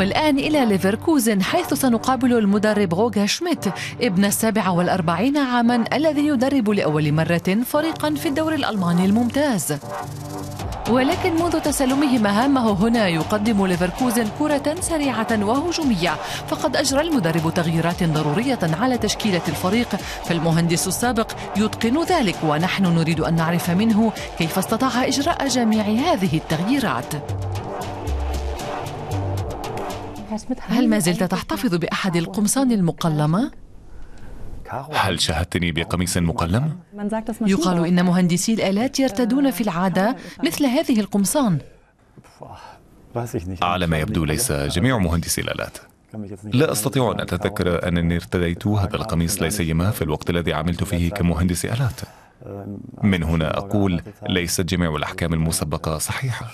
والآن إلى ليفركوزن حيث سنقابل المدرب غوغا شميت ابن السابعة والأربعين عاما الذي يدرب لأول مرة فريقا في الدوري الألماني الممتاز. ولكن منذ تسلمه مهامه هنا يقدم ليفركوزن كرة سريعة وهجومية. فقد أجرى المدرب تغييرات ضرورية على تشكيلة الفريق. فالمهندس السابق يتقن ذلك ونحن نريد أن نعرف منه كيف استطاع إجراء جميع هذه التغييرات. هل ما زلت تحتفظ بأحد القمصان المقلمة؟ هل شاهدتني بقميص مقلم؟ يقال إن مهندسي الآلات يرتدون في العادة مثل هذه القمصان على ما يبدو ليس جميع مهندسي الآلات لا أستطيع أن أتذكر أنني ارتديت هذا القميص لا سيما في الوقت الذي عملت فيه كمهندس آلات من هنا أقول ليست جميع الأحكام المسبقة صحيحة.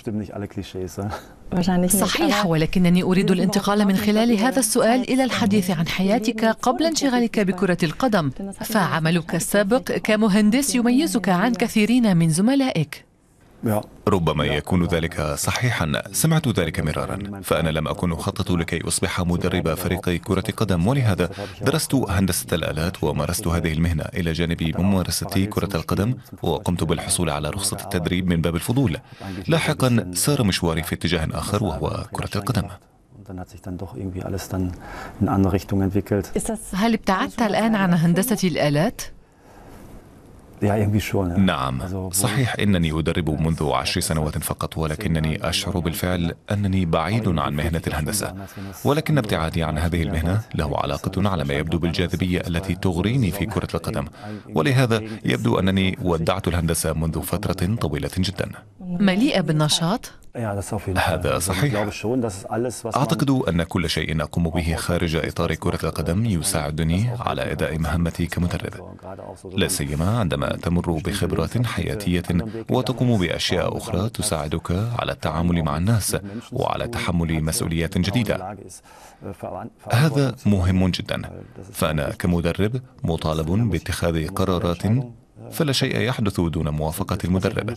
صحيح ولكنني أريد الانتقال من خلال هذا السؤال إلى الحديث عن حياتك قبل انشغالك بكرة القدم. فعملك السابق كمهندس يميزك عن كثيرين من زملائك. ربما يكون ذلك صحيحا. سمعت ذلك مرارا. فأنا لم أكن أخطط لكي أصبح مدرب فريق كرة قدم. ولهذا درست هندسة الآلات ومارست هذه المهنة إلى جانب ممارسة كرة القدم وقمت بالحصول على رخصة التدريب من باب الفضول. لاحقا سار مشواري في اتجاه آخر وهو كرة القدم. هل ابتعدت الآن عن هندسة الآلات؟ نعم. صحيح إنني أدرب منذ عشر سنوات فقط ولكنني أشعر بالفعل أنني بعيد عن مهنة الهندسة. ولكن ابتعادي عن هذه المهنة له علاقة على ما يبدو بالجاذبية التي تغريني في كرة القدم. ولهذا يبدو أنني ودعت الهندسة منذ فترة طويلة جدا. مليئة بالنشاط هذا صحيح. أعتقد أن كل شيء أقوم به خارج إطار كرة القدم يساعدني على أداء مهمتي كمدرب. لا سيما عندما تمر بخبرات حياتية وتقوم بأشياء أخرى تساعدك على التعامل مع الناس وعلى تحمل مسؤوليات جديدة. هذا مهم جدا. فأنا كمدرب مطالب باتخاذ قرارات فلا شيء يحدث دون موافقة المدرب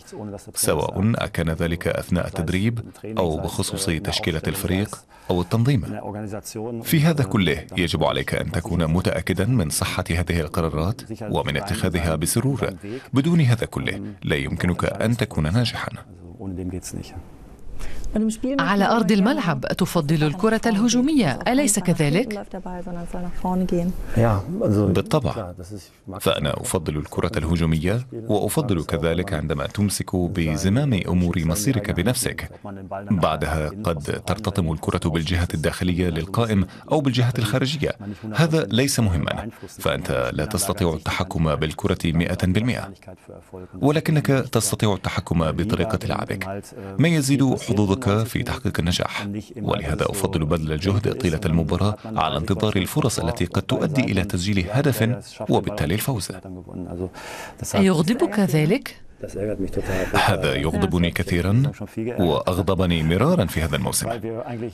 سواء أكان ذلك أثناء التدريب أو بخصوص تشكيلة الفريق أو التنظيم. في هذا كله يجب عليك أن تكون متأكدا من صحة هذه القرارات ومن اتخاذها بسرور. بدون هذا كله لا يمكنك أن تكون ناجحا. على أرض الملعب تفضل الكرة الهجومية أليس كذلك؟ بالطبع فأنا أفضل الكرة الهجومية وأفضل كذلك عندما تمسك بزمام أمور مصيرك بنفسك بعدها قد ترتطم الكرة بالجهة الداخلية للقائم أو بالجهة الخارجية هذا ليس مهما فأنت لا تستطيع التحكم بالكرة مئة بالمئة ولكنك تستطيع التحكم بطريقة لعبك ما يزيد حظوظك في تحقيق النجاح ولهذا أفضل بذل الجهد طيلة المباراة على انتظار الفرص التي قد تؤدي إلى تسجيل هدف وبالتالي الفوز أيغضبك ذلك؟ هذا يغضبني كثيرا وأغضبني مرارا في هذا الموسم.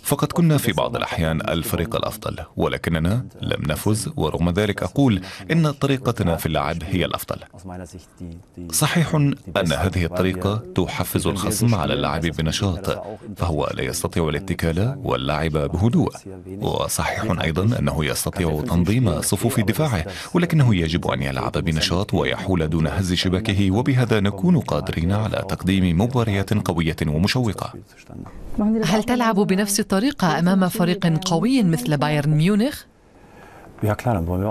فقد كنا في بعض الأحيان الفريق الأفضل ولكننا لم نفز ورغم ذلك أقول إن طريقتنا في اللعب هي الأفضل. صحيح أن هذه الطريقة تحفز الخصم على اللعب بنشاط فهو لا يستطيع الاتكال واللعب بهدوء. وصحيح أيضا أنه يستطيع تنظيم صفوف دفاعه ولكنه يجب أن يلعب بنشاط ويحول دون هز شباكه وبهذا نكون نكون قادرين على تقديم مباريات قوية ومشوقة هل تلعب بنفس الطريقة أمام فريق قوي مثل بايرن ميونخ؟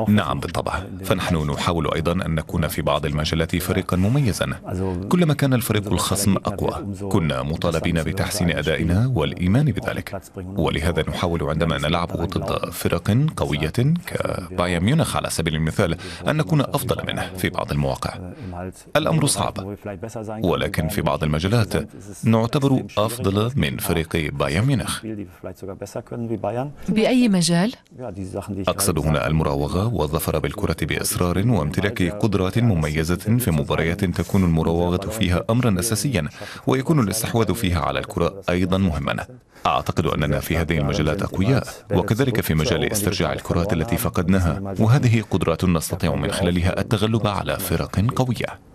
نعم بالطبع. فنحن نحاول أيضا أن نكون في بعض المجالات فريقا مميزا. كلما كان الفريق الخصم أقوى كنا مطالبين بتحسين أدائنا والإيمان بذلك. ولهذا نحاول عندما نلعب ضد فرق قوية كبايرن ميونخ على سبيل المثال أن نكون أفضل منه في بعض المواقع. الأمر صعب ولكن في بعض المجالات نعتبر أفضل من فريق بايرن ميونخ. بأي مجال؟ أقصد هنا المراوغة والظفر بالكرة بإصرار وامتلاك قدرات مميزة في مباريات تكون المراوغة فيها أمرا أساسيا ويكون الاستحواذ فيها على الكرة أيضا مهما. أعتقد أننا في هذه المجالات أقوياء وكذلك في مجال استرجاع الكرات التي فقدناها وهذه قدرات نستطيع من خلالها التغلب على فرق قوية.